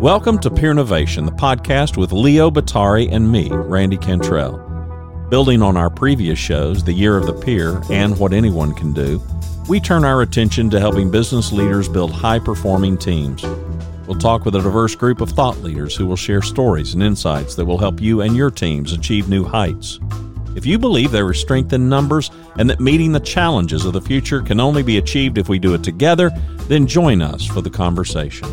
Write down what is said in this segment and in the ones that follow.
Welcome to Peer Innovation, the podcast with Leo Bottary and me, Randy Cantrell. Building on our previous shows, The Year of the Peer and What Anyone Can Do, we turn our attention to helping business leaders build high performing teams. We'll talk with a diverse group of thought leaders who will share stories and insights that will help you and your teams achieve new heights. If you believe there is strength in numbers and that meeting the challenges of the future can only be achieved if we do it together, then join us for the conversation.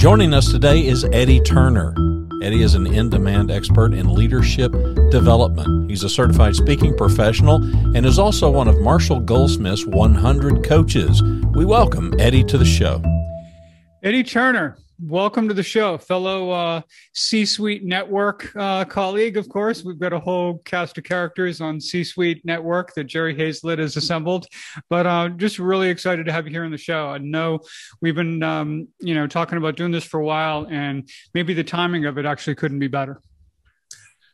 Joining us today is Eddie Turner. Eddie is an in demand expert in leadership development. He's a certified speaking professional and is also one of Marshall Goldsmith's 100 coaches. We welcome Eddie to the show. Eddie Turner, welcome to the show, fellow uh, C Suite Network uh, colleague. Of course, we've got a whole cast of characters on C Suite Network that Jerry Hayzlett has assembled. But uh, just really excited to have you here on the show. I know we've been, um, you know, talking about doing this for a while, and maybe the timing of it actually couldn't be better.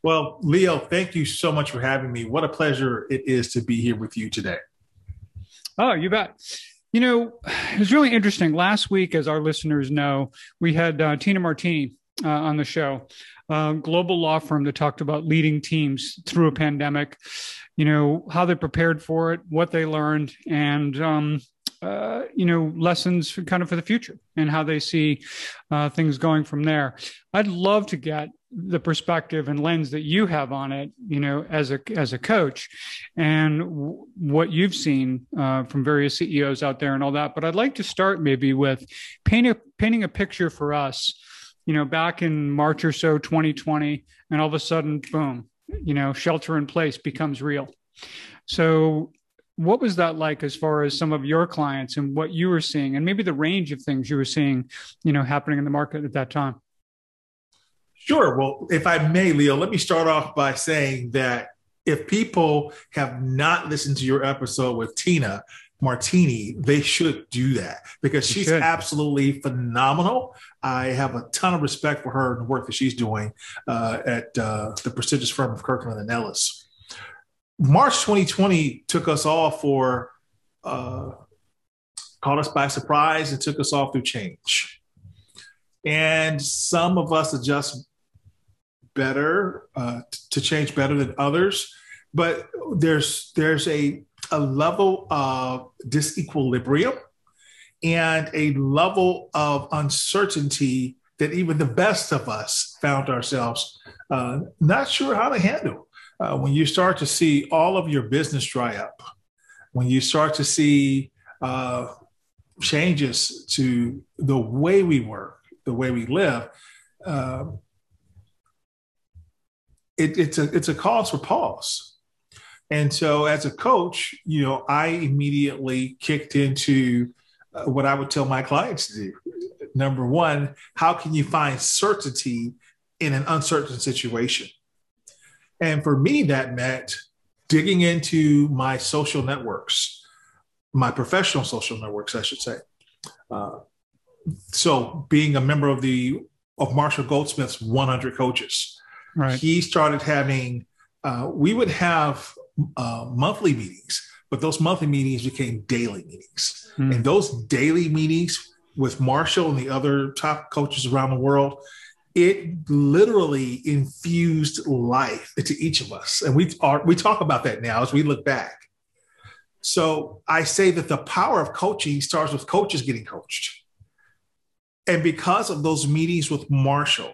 Well, Leo, thank you so much for having me. What a pleasure it is to be here with you today. Oh, you bet. You know, it was really interesting. Last week, as our listeners know, we had uh, Tina Martini uh, on the show, uh, global law firm that talked about leading teams through a pandemic, you know, how they prepared for it, what they learned, and, um, uh, you know, lessons for, kind of for the future and how they see uh, things going from there. I'd love to get the perspective and lens that you have on it, you know, as a as a coach, and w- what you've seen uh, from various CEOs out there and all that. But I'd like to start maybe with painting painting a picture for us, you know, back in March or so, 2020, and all of a sudden, boom, you know, shelter in place becomes real. So what was that like as far as some of your clients and what you were seeing and maybe the range of things you were seeing you know happening in the market at that time Sure. Well, if I may, Leo, let me start off by saying that if people have not listened to your episode with Tina Martini, they should do that because she's absolutely phenomenal. I have a ton of respect for her and the work that she's doing uh, at uh, the prestigious firm of Kirkland and Ellis. March 2020 took us all for, uh, caught us by surprise and took us all through change. And some of us adjust better, uh, to change better than others. But there's there's a a level of disequilibrium and a level of uncertainty that even the best of us found ourselves uh, not sure how to handle. Uh, when you start to see all of your business dry up, when you start to see uh, changes to the way we work, the way we live, uh, it, it's a it's a cause for pause. And so, as a coach, you know, I immediately kicked into uh, what I would tell my clients to do. Number one, how can you find certainty in an uncertain situation? And for me, that meant digging into my social networks, my professional social networks, I should say. Uh, so, being a member of the of Marshall Goldsmith's 100 coaches, Right. He started having, uh, we would have uh, monthly meetings, but those monthly meetings became daily meetings. Mm. And those daily meetings with Marshall and the other top coaches around the world, it literally infused life into each of us. And we are, we talk about that now as we look back. So I say that the power of coaching starts with coaches getting coached. And because of those meetings with Marshall,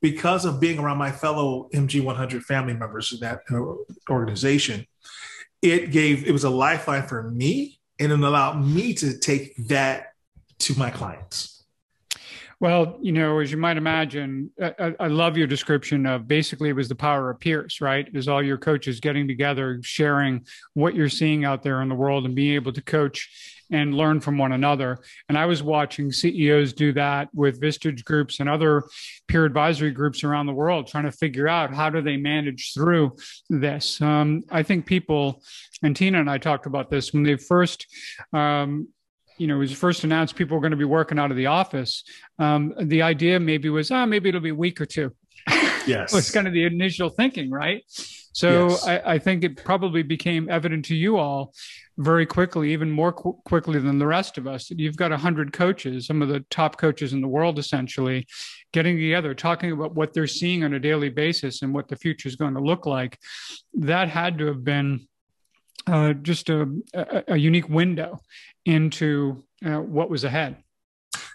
because of being around my fellow MG100 family members in that uh, organization, it gave it was a lifeline for me, and it allowed me to take that to my clients. Well, you know, as you might imagine, I, I, love your description of basically it was the power of peers, right? Is all your coaches getting together, sharing what you're seeing out there in the world, and being able to coach and learn from one another. And I was watching CEOs do that with Vistage groups and other peer advisory groups around the world, trying to figure out how do they manage through this. Um, I think people, and Tina and I talked about this when they first um, you know, it was first announced people were going to be working out of the office, um, the idea maybe was, ah, oh, maybe it'll be a week or two. Yes. was kind of the initial thinking, right? So yes. I, I, think it probably became evident to you all very quickly, even more qu- quickly than the rest of us, you've got 100 coaches, some of the top coaches in the world, essentially, getting together, talking about what they're seeing on a daily basis and what the future is going to look like. That had to have been uh, just a, a, a, unique window into uh, what was ahead.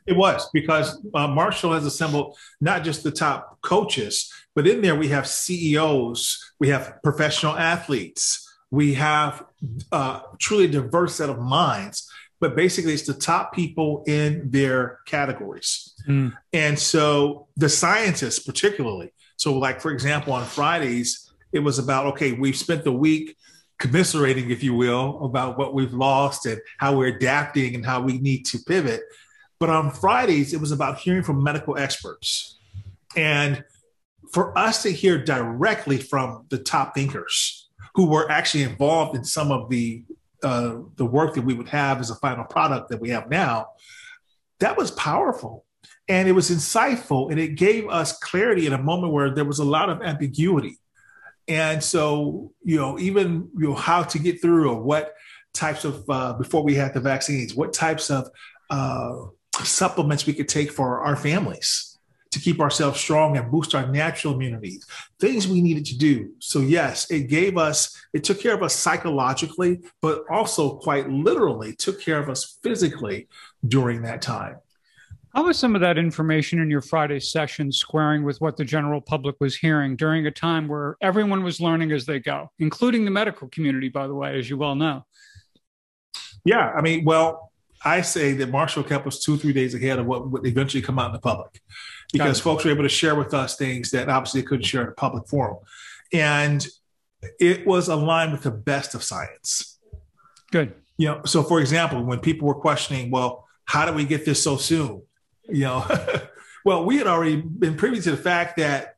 It was because uh, Marshall has assembled not just the top coaches, but in there we have CEOs, we have professional athletes, we have uh, truly diverse set of minds. But basically, it's the top people in their categories. Mm. And so the scientists, particularly. So, like, for example, on Fridays, it was about okay, we've spent the week commiserating, if you will, about what we've lost and how we're adapting and how we need to pivot. But on Fridays, it was about hearing from medical experts. And for us to hear directly from the top thinkers who were actually involved in some of the uh, the work that we would have as a final product that we have now, that was powerful and it was insightful and it gave us clarity in a moment where there was a lot of ambiguity. And so, you know, even you know how to get through or what types of uh, before we had the vaccines, what types of uh, supplements we could take for our families to keep ourselves strong and boost our natural immunities, things we needed to do. So, yes, it gave us, it took care of us psychologically, but also quite literally took care of us physically during that time. How was some of that information in your Friday session squaring with what the general public was hearing during a time where everyone was learning as they go, including the medical community, by the way, as you well know? Yeah, I mean, well, I say that Marshall kept us two, three days ahead of what would eventually come out in the public because folks were able to share with us things that obviously they couldn't share in a public forum. And it was aligned with the best of science. Good. You know, so for example, when people were questioning, well, how do we get this so soon? You know, well, we had already been privy to the fact that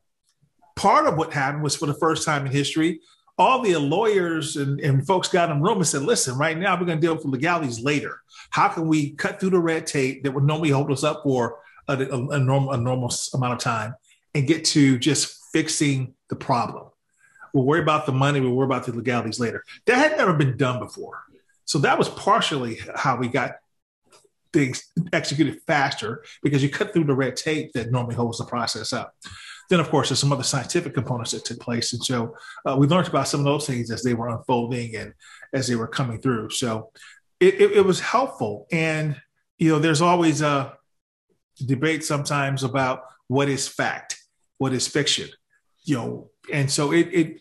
part of what happened was for the first time in history, all the lawyers and, and folks got in the room and said, listen, right now we're going to deal with the legalities later. How can we cut through the red tape that would normally hold us up for a, a, a, normal, a normal amount of time and get to just fixing the problem? We'll worry about the money, we'll worry about the legalities later. That had never been done before. So that was partially how we got things executed faster because you cut through the red tape that normally holds the process up. Then, of course, there's some other scientific components that took place. And so uh, we learned about some of those things as they were unfolding and as they were coming through. So it, it, it was helpful. And, you know, there's always a debate sometimes about what is fact, what is fiction, you know, and so it, it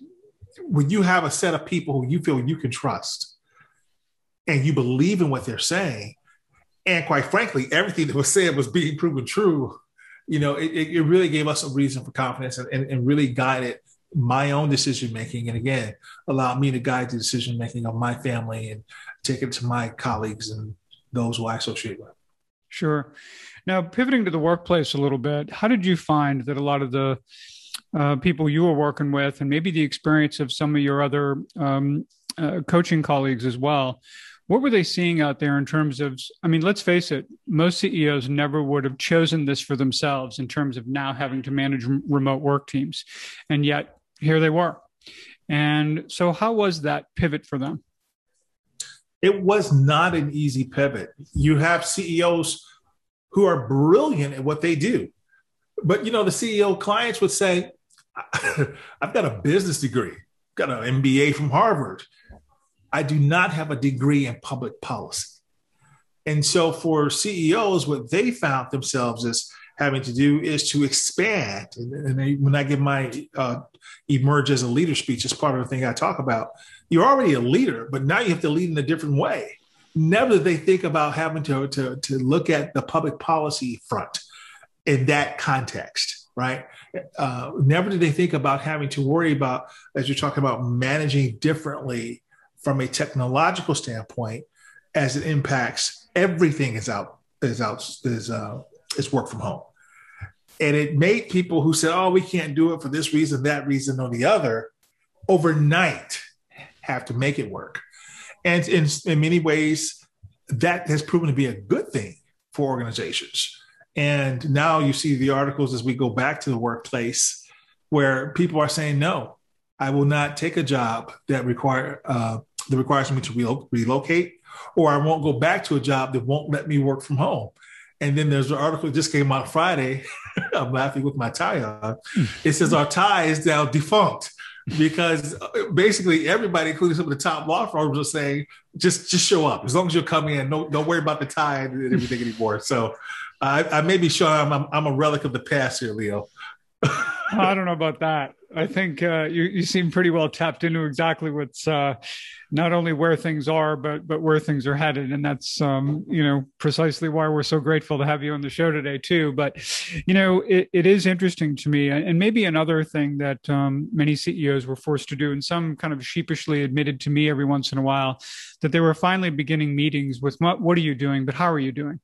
when you have a set of people who you feel you can trust and you believe in what they're saying, and quite frankly, everything that was said was being proven true you know, it, it really gave us a reason for confidence and, and, and really guided my own decision making. And again, allowed me to guide the decision making of my family and take it to my colleagues and those who I associate with. Sure. Now, pivoting to the workplace a little bit, how did you find that a lot of the uh, people you were working with, and maybe the experience of some of your other um, uh, coaching colleagues as well, what were they seeing out there in terms of i mean let's face it most ceos never would have chosen this for themselves in terms of now having to manage remote work teams. And yet here they were. And so how was that pivot for them? It was not an easy pivot. You have ceos who are brilliant at what they do. But you know the ceo clients would say i've got a business degree got an mba from harvard I do not have a degree in public policy. And so for CEOs, what they found themselves as having to do is to expand. And, they, when I give my uh, emerge as a leader speech, as part of the thing I talk about, you're already a leader, but now you have to lead in a different way. Never did they think about having to, to, to look at the public policy front in that context, right? Uh, never did they think about having to worry about, as you're talking about, managing differently from a technological standpoint as it impacts everything is out is out is uh is work from home and it made people who said oh we can't do it for this reason that reason or the other overnight have to make it work and in, in many ways that has proven to be a good thing for organizations. And now you see the articles as we go back to the workplace where people are saying, no, I will not take a job that require uh, that requires me to re- relocate, or I won't go back to a job that won't let me work from home. And then there's an article that just came out Friday. I'm laughing with my tie on. Hmm. It says our tie is now defunct because uh, basically everybody, including some of the top law firms, are saying just just show up as long as you're coming in. No, don't worry about the tie and everything anymore. So I, I may be sure I'm, I'm, I'm a relic of the past here, Leo. I don't know about that. I think uh, you you seem pretty well tapped into exactly what's uh, not only where things are, but but where things are headed, and that's um, you know precisely why we're so grateful to have you on the show today too. But you know it, it is interesting to me, and maybe another thing that um, many CEOs were forced to do, and some kind of sheepishly admitted to me every once in a while, that they were finally beginning meetings with what, what are you doing, but how are you doing?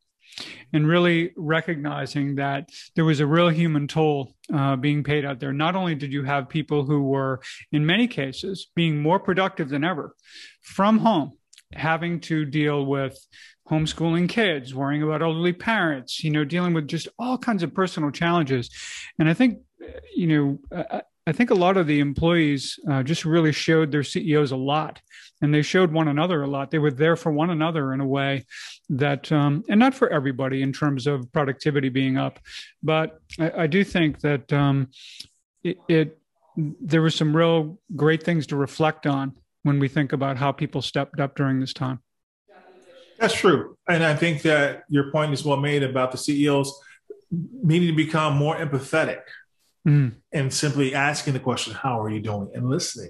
And really recognizing that there was a real human toll uh, being paid out there. Not only did you have people who were, in many cases, being more productive than ever from home, having to deal with homeschooling kids, worrying about elderly parents, you know, dealing with just all kinds of personal challenges. And I think, you know, I think a lot of the employees uh, just really showed their CEOs a lot, and they showed one another a lot. They were there for one another in a way that, um, and not for everybody in terms of productivity being up, but I, I do think that um, it, it there were some real great things to reflect on when we think about how people stepped up during this time. That's true, and I think that your point is well made about the CEOs needing to become more empathetic mm. and simply asking the question, How are you doing? and listening.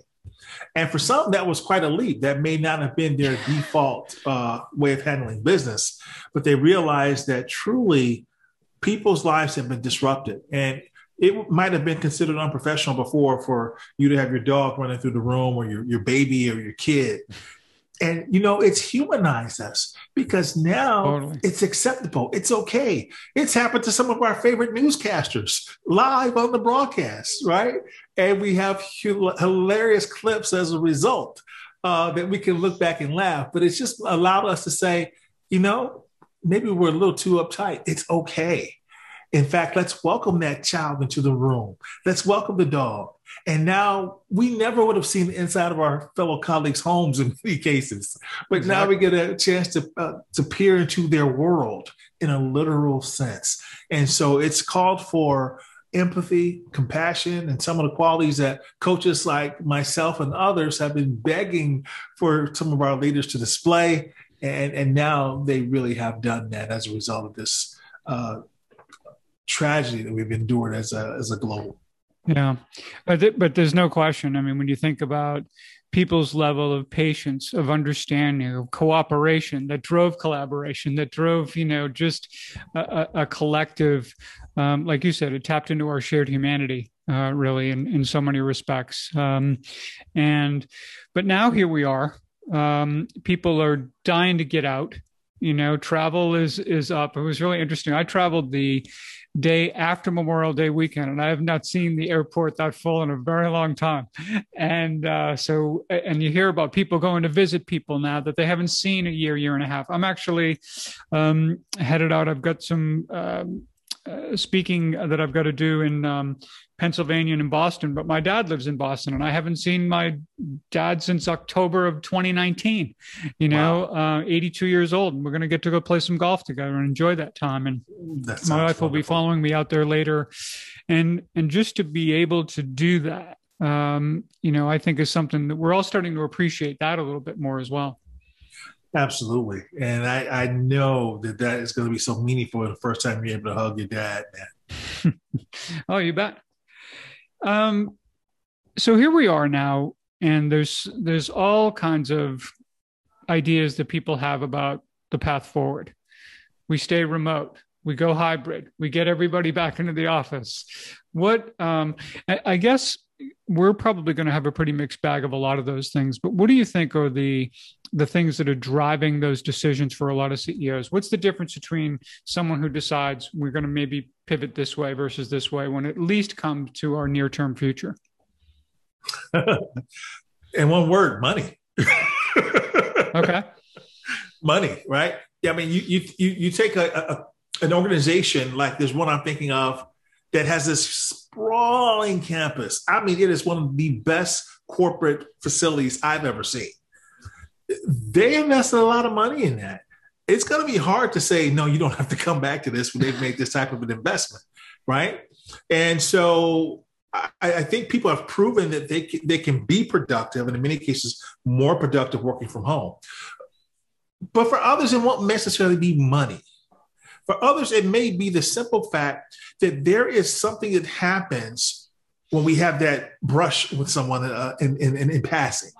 And for some, that was quite a leap. That may not have been their default uh, way of handling business, but they realized that truly people's lives have been disrupted. And it might have been considered unprofessional before for you to have your dog running through the room or your, your baby or your kid and you know it's humanized us because now totally. it's acceptable. It's okay. It's happened to some of our favorite newscasters live on the broadcast right? And we have hilarious clips as a result uh, that we can look back and laugh but it's just allowed us to say you know maybe we're a little too uptight. It's okay. In fact let's welcome that child into the room. Let's welcome the dog and now we never would have seen the inside of our fellow colleagues' homes in many cases, but exactly. now we get a chance to uh, to peer into their world in a literal sense. And so it's called for empathy, compassion, and some of the qualities that coaches like myself and others have been begging for some of our leaders to display. And, and now they really have done that as a result of this uh, tragedy that we've endured as a, as a globe. Yeah, but th- but there's no question. I mean, when you think about people's level of patience, of understanding, of cooperation that drove collaboration, that drove you know just a, a collective, um, like you said, it tapped into our shared humanity. Uh, really, in, in so many respects, um, and but now here we are. Um, people are dying to get out. You know, travel is is up. It was really interesting. I traveled the day after Memorial Day weekend, and I have not seen the airport that full in a very long time. And uh, so, and you hear about people going to visit people now that they haven't seen a year, year and a half. I'm actually um, headed out. I've got some um, uh, speaking that I've got to do in um, Pennsylvania and in Boston, but my dad lives in Boston, and I haven't seen my dad since October of 2019. You know, wow. uh, 82 years old, and we're going to get to go play some golf together and enjoy that time. And that my wife wonderful. will be following me out there later, and and just to be able to do that, um, you know, I think is something that we're all starting to appreciate that a little bit more as well. Absolutely. And I, I know that that is going to be so meaningful the first time you're able to hug your dad, man. oh, you bet. Um, so here we are now, and there's there's all kinds of ideas that people have about the path forward. We stay remote. We go hybrid. We get everybody back into the office. What um, I, I guess we're probably going to have a pretty mixed bag of a lot of those things. But what do you think are the the things that are driving those decisions for a lot of CEOs? What's the difference between someone who decides we're going to maybe pivot this way versus this way when at least come to our near term future? In one word, money. okay. money, right? Yeah, I mean, you you you, you take a, a an organization like there's one I'm thinking of that has this sprawling campus. I mean, it is one of the best corporate facilities I've ever seen. They invested a lot of money in that. It's going to be hard to say, no, you don't have to come back to this when they've made this type of an investment, right? And so I, I, think people have proven that they can, they can be productive, and in many cases, more productive working from home. But for others, it won't necessarily be money. For others, it may be the simple fact that there is something that happens when we have that brush with someone uh, in, in, in passing,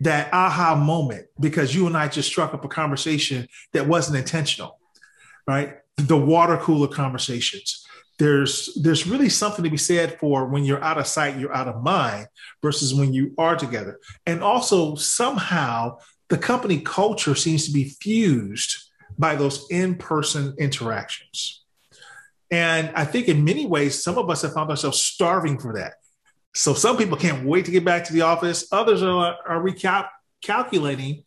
that aha moment, because you and I just struck up a conversation that wasn't intentional, right? The water cooler conversations. There's there's really something to be said for when you're out of sight, you're out of mind, versus when you are together. And also somehow the company culture seems to be fused by those in-person interactions. And I think in many ways, some of us have found ourselves starving for that. So some people can't wait to get back to the office. Others are, are recalculating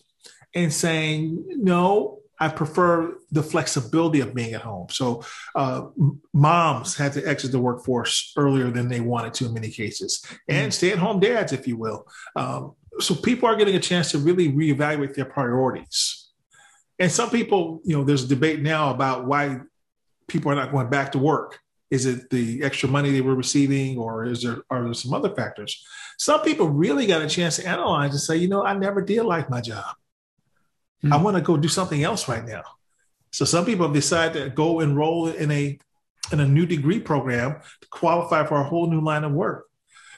and saying, no, I prefer the flexibility of being at home. So uh, moms had to exit the workforce earlier than they wanted to in many cases, and mm. stay-at-home dads, if you will. Um, so people are getting a chance to really reevaluate their priorities. And some people, you know, there's a debate now about why people are not going back to work. Is it the extra money they were receiving, or is there are there some other factors? Some people really got a chance to analyze and say, you know, I never did like my job. Mm-hmm. I want to go do something else right now. So some people decide to go enroll in a in a new degree program to qualify for a whole new line of work.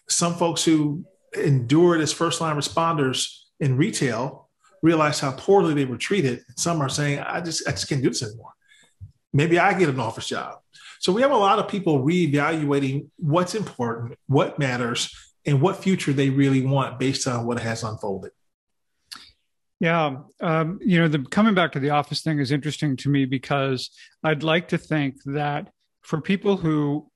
Some folks who endured as first line responders in retail realize how poorly they were treated. Some are saying, I just I just can't do this anymore. Maybe I get an office job. So we have a lot of people reevaluating what's important, what matters, and what future they really want based on what has unfolded. Yeah, um, you know, the coming back to the office thing is interesting to me because I'd like to think that for people who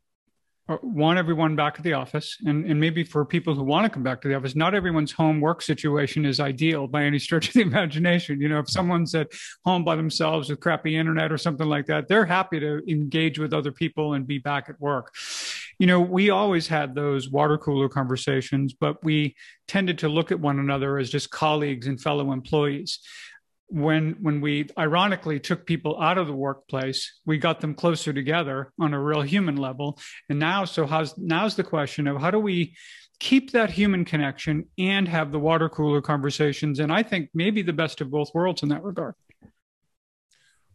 Uh, want everyone back at the office and, and maybe for people who want to come back to the office not everyone's home work situation is ideal by any stretch of the imagination. You know if someone's at home by themselves with crappy internet or something like that they're happy to engage with other people and be back at work. You know we always had those water cooler conversations but we tended to look at one another as just colleagues and fellow employees when when we ironically took people out of the workplace we got them closer together on a real human level. And now so how's now's the question of how do we keep that human connection and have the water cooler conversations? And i think maybe the best of both worlds in that regard.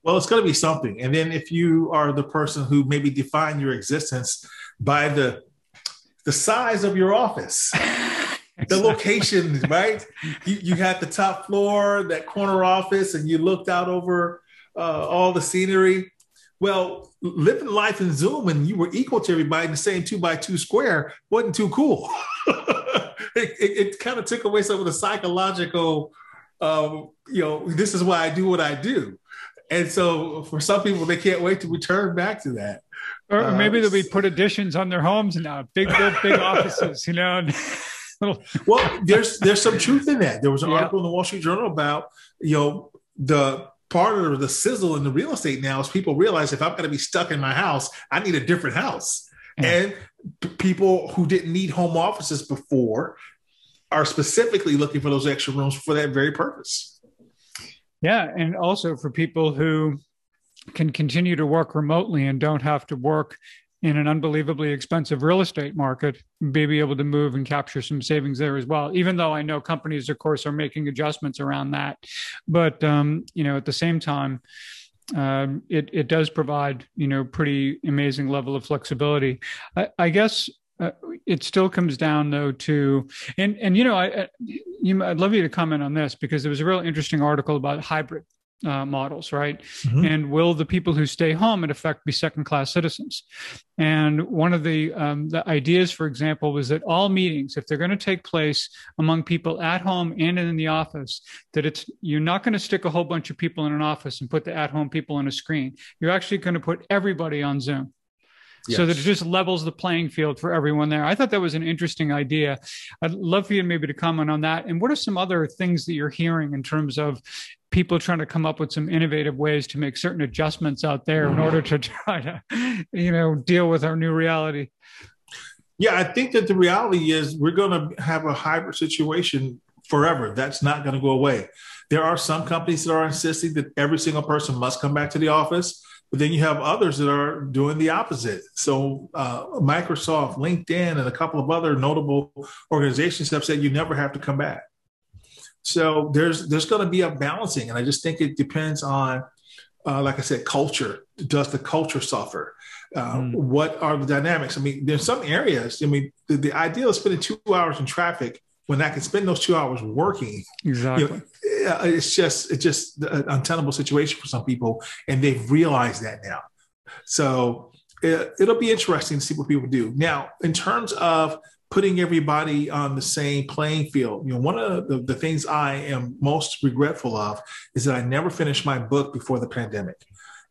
Well it's going to be something. And then if you are the person who maybe define your existence by the the size of your office the location, right? You, you had the top floor, that corner office, and you looked out over uh, all the scenery. Well, living life in Zoom and you were equal to everybody in the same two by two square wasn't too cool. it, it, it kind of took away some of the psychological, um, you know, this is why I do what I do. And so for some people, they can't wait to return back to that. Or maybe uh, they'll be put additions on their homes now, big, big, big offices, you know. well, there's there's some truth in that. There was an yeah. article in the Wall Street Journal about you know the part of the sizzle in the real estate now is people realize if I'm going to be stuck in my house, I need a different house. Yeah. And p- people who didn't need home offices before are specifically looking for those extra rooms for that very purpose. Yeah, and also for people who can continue to work remotely and don't have to work in an unbelievably expensive real estate market be able to move and capture some savings there as well even though i know companies of course are making adjustments around that. But um, you know at the same time um, it, it does provide you know pretty amazing level of flexibility. I, I guess uh, it still comes down though to and and you know I, you, I'd love you to comment on this because there was a real interesting article about hybrid uh, models, right? Mm-hmm. And will the people who stay home, in effect, be second class citizens? And one of the um, the ideas, for example, was that all meetings, if they're going to take place among people at home and in the office, that it's you're not going to stick a whole bunch of people in an office and put the at home people on a screen. You're actually going to put everybody on Zoom. Yes. so that it just levels the playing field for everyone there. I thought that was an interesting idea. I'd love for you maybe to comment on that. And what are some other things that you're hearing in terms of people trying to come up with some innovative ways to make certain adjustments out there in order to try to, you know, deal with our new reality. Yeah, I think that the reality is we're going to have a hybrid situation forever. That's not going to go away. There are some companies that are insisting that every single person must come back to the office, but then you have others that are doing the opposite. So, uh, Microsoft, LinkedIn, and a couple of other notable organizations have said you never have to come back. So there's there's going to be a balancing, and I just think it depends on, uh, like I said, culture. Does the culture suffer? Uh, mm. What are the dynamics? I mean, there's some areas. I mean, the, the idea of spending two hours in traffic when I can spend those two hours working. Exactly. You know, it's just it's just an untenable situation for some people, and they've realized that now. So it, it'll be interesting to see what people do. Now, in terms of putting everybody on the same playing field. You know, one of the, the, things I am most regretful of is that I never finished my book before the pandemic.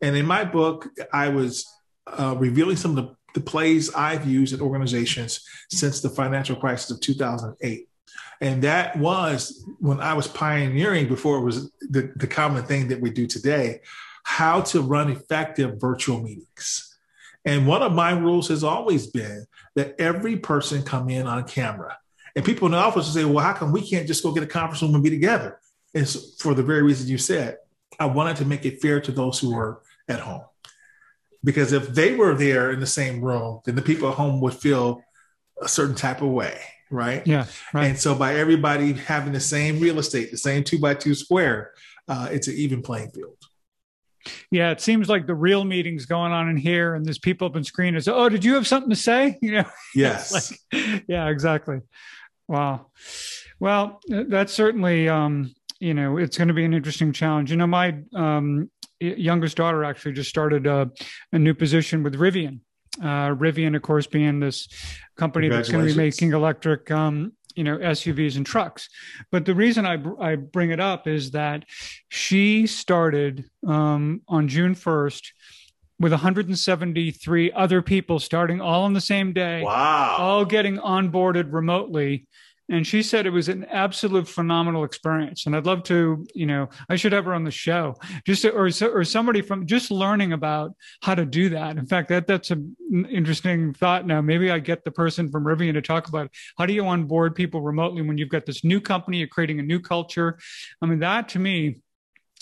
And in my book, I was uh, revealing some of the, the plays I've used at organizations since the financial crisis of 2008. And that was when I was pioneering before it was the, the common thing that we do today, how to run effective virtual meetings. And one of my rules has always been that every person come in on camera. And people in the office will say, well, how come we can't just go get a conference room and be together? And so for the very reason you said, I wanted to make it fair to those who were at home. Because if they were there in the same room, then the people at home would feel a certain type of way, right? Yeah. Right. And so by everybody having the same real estate, the same two by two square, uh, it's an even playing field. Yeah, it seems like the real meeting's going on in here, and there's people up on screen. It's oh, did you have something to say? You know. Yes. like, yeah, exactly. Wow. Well, that's certainly um, you know it's going to be an interesting challenge. You know, my um, youngest daughter actually just started a, a new position with Rivian. Uh, Rivian, of course, being this company that's going to be making electric um, you know SUVs and trucks. But the reason I I bring it up is that she started um, on June first with 173 other people starting all on the same day. Wow! All getting onboarded remotely and she said it was an absolute phenomenal experience. And i'd love to you know i should have her on the show. Just to, or or somebody from just learning about how to do that. In fact that that's an interesting thought now. Maybe i get the person from rivian to talk about how do you onboard people remotely when you've got this new company you're creating a new culture? I mean that to me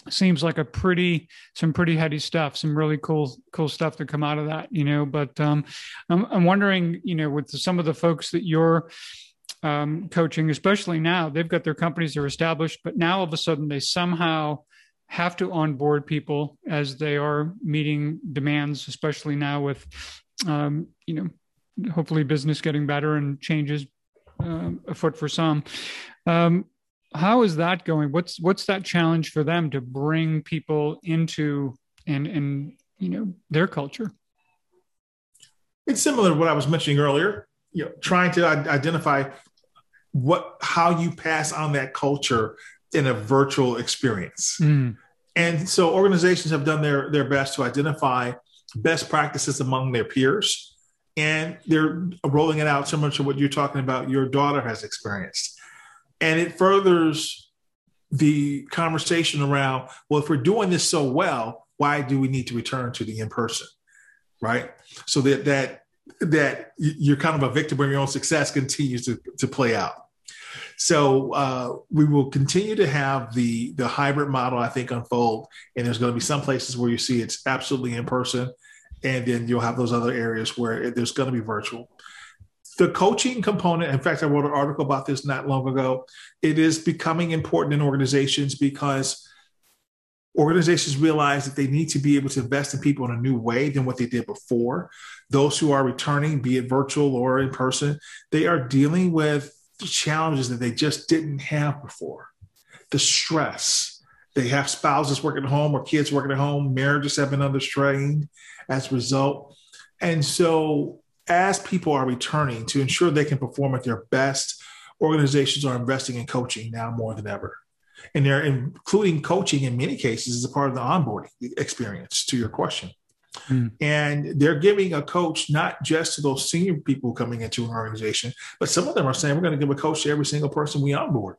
seems like a pretty some pretty heady stuff some really cool cool stuff to come out of that you know? But um i'm, I'm wondering you know with some of the folks that you're um, coaching, especially now. They've got their companies are established, but now all of a sudden they somehow have to onboard people as they are meeting demands, especially now with, um, you know, hopefully business getting better and changes uh, afoot for some. Um, how is that going? What's what's that challenge for them to bring people into and and you know their culture? It's similar to what I was mentioning earlier. You know, trying to identify what how you pass on that culture in a virtual experience. Mm. And so organizations have done their their best to identify best practices among their peers and they're rolling it out similar to what you're talking about your daughter has experienced. And it furthers the conversation around well if we're doing this so well why do we need to return to the in person right so that that that you're kind of a victim of your own success continues to, to play out. So uh, we will continue to have the the hybrid model, I think, unfold. And there's going to be some places where you see it's absolutely in person, and then you'll have those other areas where there's going to be virtual. The coaching component, in fact, I wrote an article about this not long ago. It is becoming important in organizations because organizations realize that they need to be able to invest in people in a new way than what they did before. Those who are returning, be it virtual or in person, they are dealing with challenges that they just didn't have before. The stress. They have spouses working at home or kids working at home. Marriages have been under strain as a result. And so, as people are returning to ensure they can perform at their best, organizations are investing in coaching now more than ever and they're including coaching in many cases as a part of the onboarding experience to your question. Mm. And they're giving a coach not just to those senior people coming into an organization, but some of them are saying we're going to give a coach to every single person we onboard.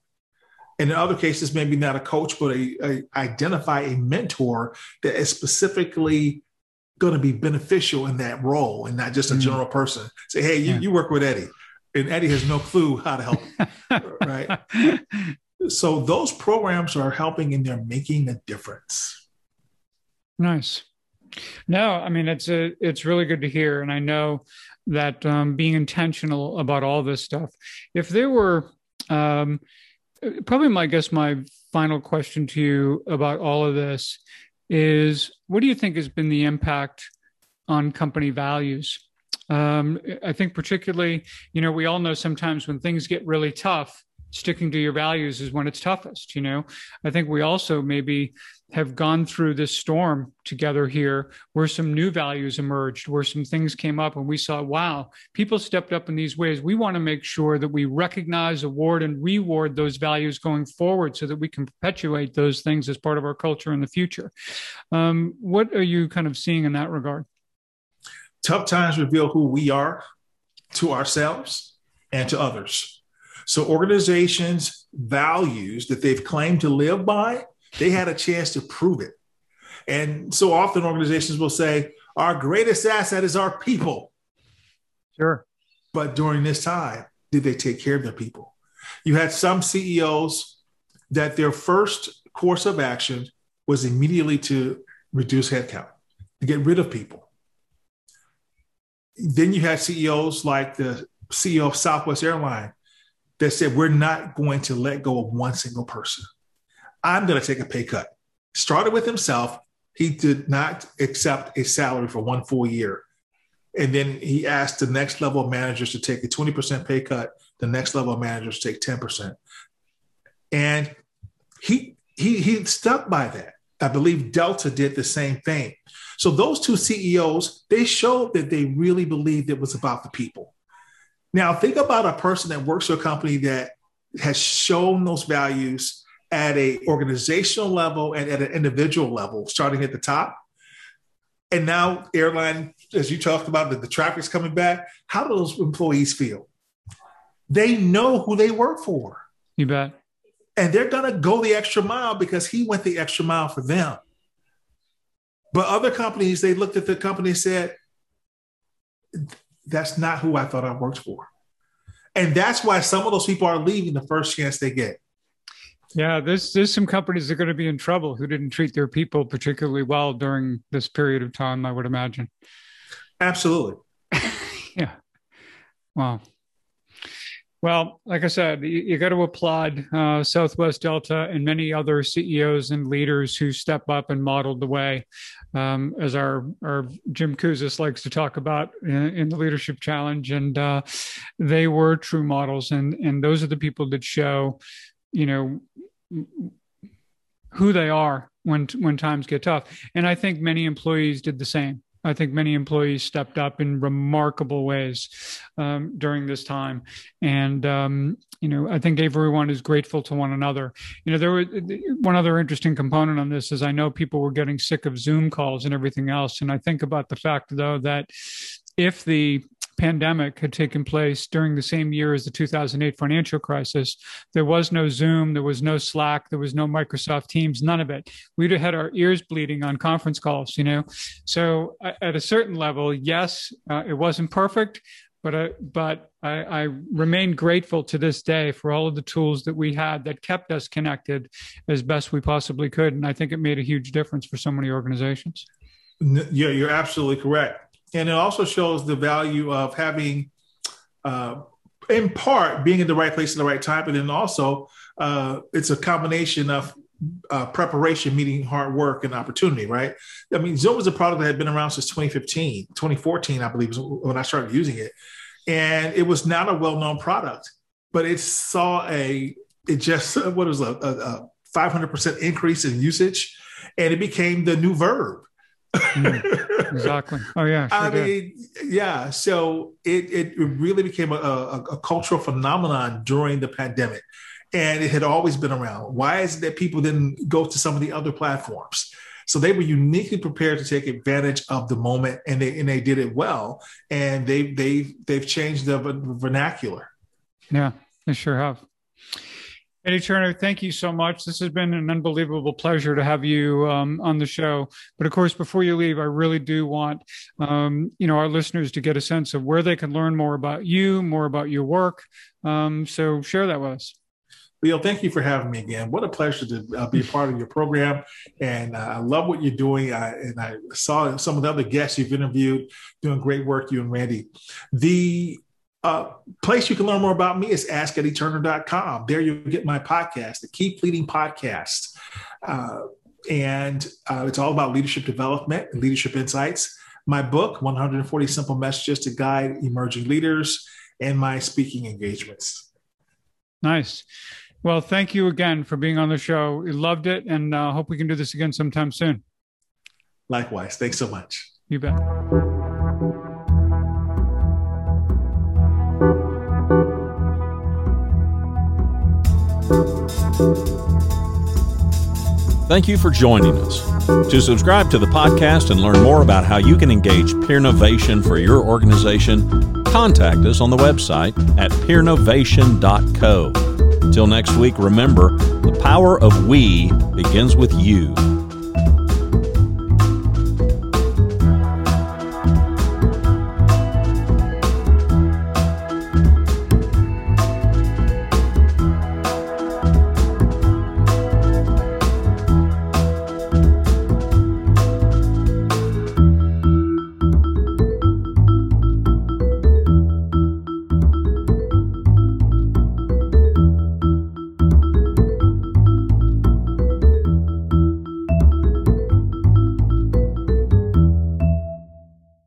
And in other cases, maybe not a coach, but a, a identify a mentor that is specifically going to be beneficial in that role and not just a mm. general person. Say, hey, you, yeah. you work with Eddie, and Eddie has no clue how to help. right. So those programs are helping and they're making a difference. Nice. No, I mean it's a it's really good to hear, and I know that um, being intentional about all this stuff. If there were um, probably my I guess my final question to you about all of this is what do you think has been the impact on company values? Um, I think particularly, you know, we all know sometimes when things get really tough, sticking to your values is when it's toughest you know? I think we also maybe have gone through this storm together here where some new values emerged where some things came up and we saw wow people stepped up in these ways. We want to make sure that we recognize award and reward those values going forward so that we can perpetuate those things as part of our culture in the future. Um, what are you kind of seeing in that regard? Tough times reveal who we are to ourselves and to others so organizations' values that they've claimed to live by, they had a chance to prove it. And so often organizations will say, our greatest asset is our people. Sure. But during this time, did they take care of their people? You had some CEOs that their first course of action was immediately to reduce headcount, to get rid of people. Then you had CEOs like the CEO of Southwest Airline that said, We're not going to let go of one single person. I'm going to take a pay cut. Started with himself. He did not accept a salary for one full year. And then he asked the next level managers to take a 20% pay cut, the next level managers take 10%. And he he he stuck by that. I believe Delta did the same thing. So those two CEOs, they showed that they really believed it was about the people. Now, think about a person that works for a company that has shown those values at a organizational level and at an individual level, starting at the top. And now, airline, as you talked about, that the traffic's coming back. How do those employees feel? They know who they work for. You bet. And they're going to go the extra mile because he went the extra mile for them. But other companies, they looked at the company and said, that's not who I thought I worked for. And that's why some of those people are leaving the first chance they get. Yeah, there's there's some companies that are going to be in trouble who didn't treat their people particularly well during this period of time, I would imagine. Absolutely. yeah. Wow. Well, like I said, you, you got to applaud uh, Southwest Delta and many other CEOs and leaders who step up and modeled the way, um, as our, our Jim Kouzes likes to talk about in, in the Leadership Challenge. And uh, they were true models, and and those are the people that show, you know, who they are when when times get tough. And I think many employees did the same. I think many employees stepped up in remarkable ways um, during this time, and um, you know I think everyone is grateful to one another. You know, there was one other interesting component on this is I know people were getting sick of Zoom calls and everything else, and I think about the fact though that if the pandemic had taken place during the same year as the 2008 financial crisis, there was no Zoom, there was no Slack, there was no Microsoft Teams, none of it. We'd have had our ears bleeding on conference calls, you know. So at a certain level, yes, uh, it wasn't perfect, but I, but I, I, remain grateful to this day for all of the tools that we had that kept us connected as best we possibly could, and I think it made a huge difference for so many organizations. Yeah, you're absolutely correct and it also shows the value of having, uh, in part, being in the right place at the right time, and then also uh, it's a combination of uh, preparation meeting hard work and opportunity, right? I mean, Zoom was a product that had been around since 2015, 2014, I believe, was when I started using it, and it was not a well-known product, but it saw a it just what was a, a 500% increase in usage, and it became the new verb mm, exactly. Oh yeah. Sure I did. mean, yeah. So it it really became a, a, a, cultural phenomenon during the pandemic, and it had always been around. Why is it that people didn't go to some of the other platforms? So they were uniquely prepared to take advantage of the moment, and they and they did it well. And they they they've changed the vernacular. Yeah, they sure have. Eddie Turner, thank you so much. This has been an unbelievable pleasure to have you um, on the show. But of course, before you leave, I really do want um, you know our listeners to get a sense of where they can learn more about you, more about your work. Um, so share that with us. Leo, thank you for having me again. What a pleasure to uh, be a part of your program. And uh, I love what you're doing. I, and I saw some of the other guests you've interviewed doing great work, you and Randy. The uh, place you can learn more about me is askeddieturner.com. There you'll get my podcast, the Keep Leading Podcast. Uh, and uh, it's all about leadership development and leadership insights. My book, 140 Simple Messages to Guide Emerging Leaders, and my speaking engagements. Nice. Well, thank you again for being on the show. We loved it and uh, hope we can do this again sometime soon. Likewise. Thanks so much. You bet. Thank you for joining us. To subscribe to the podcast and learn more about how you can engage Peernovation for your organization, contact us on the website at peernovation.co. Till next week, remember the power of we begins with you.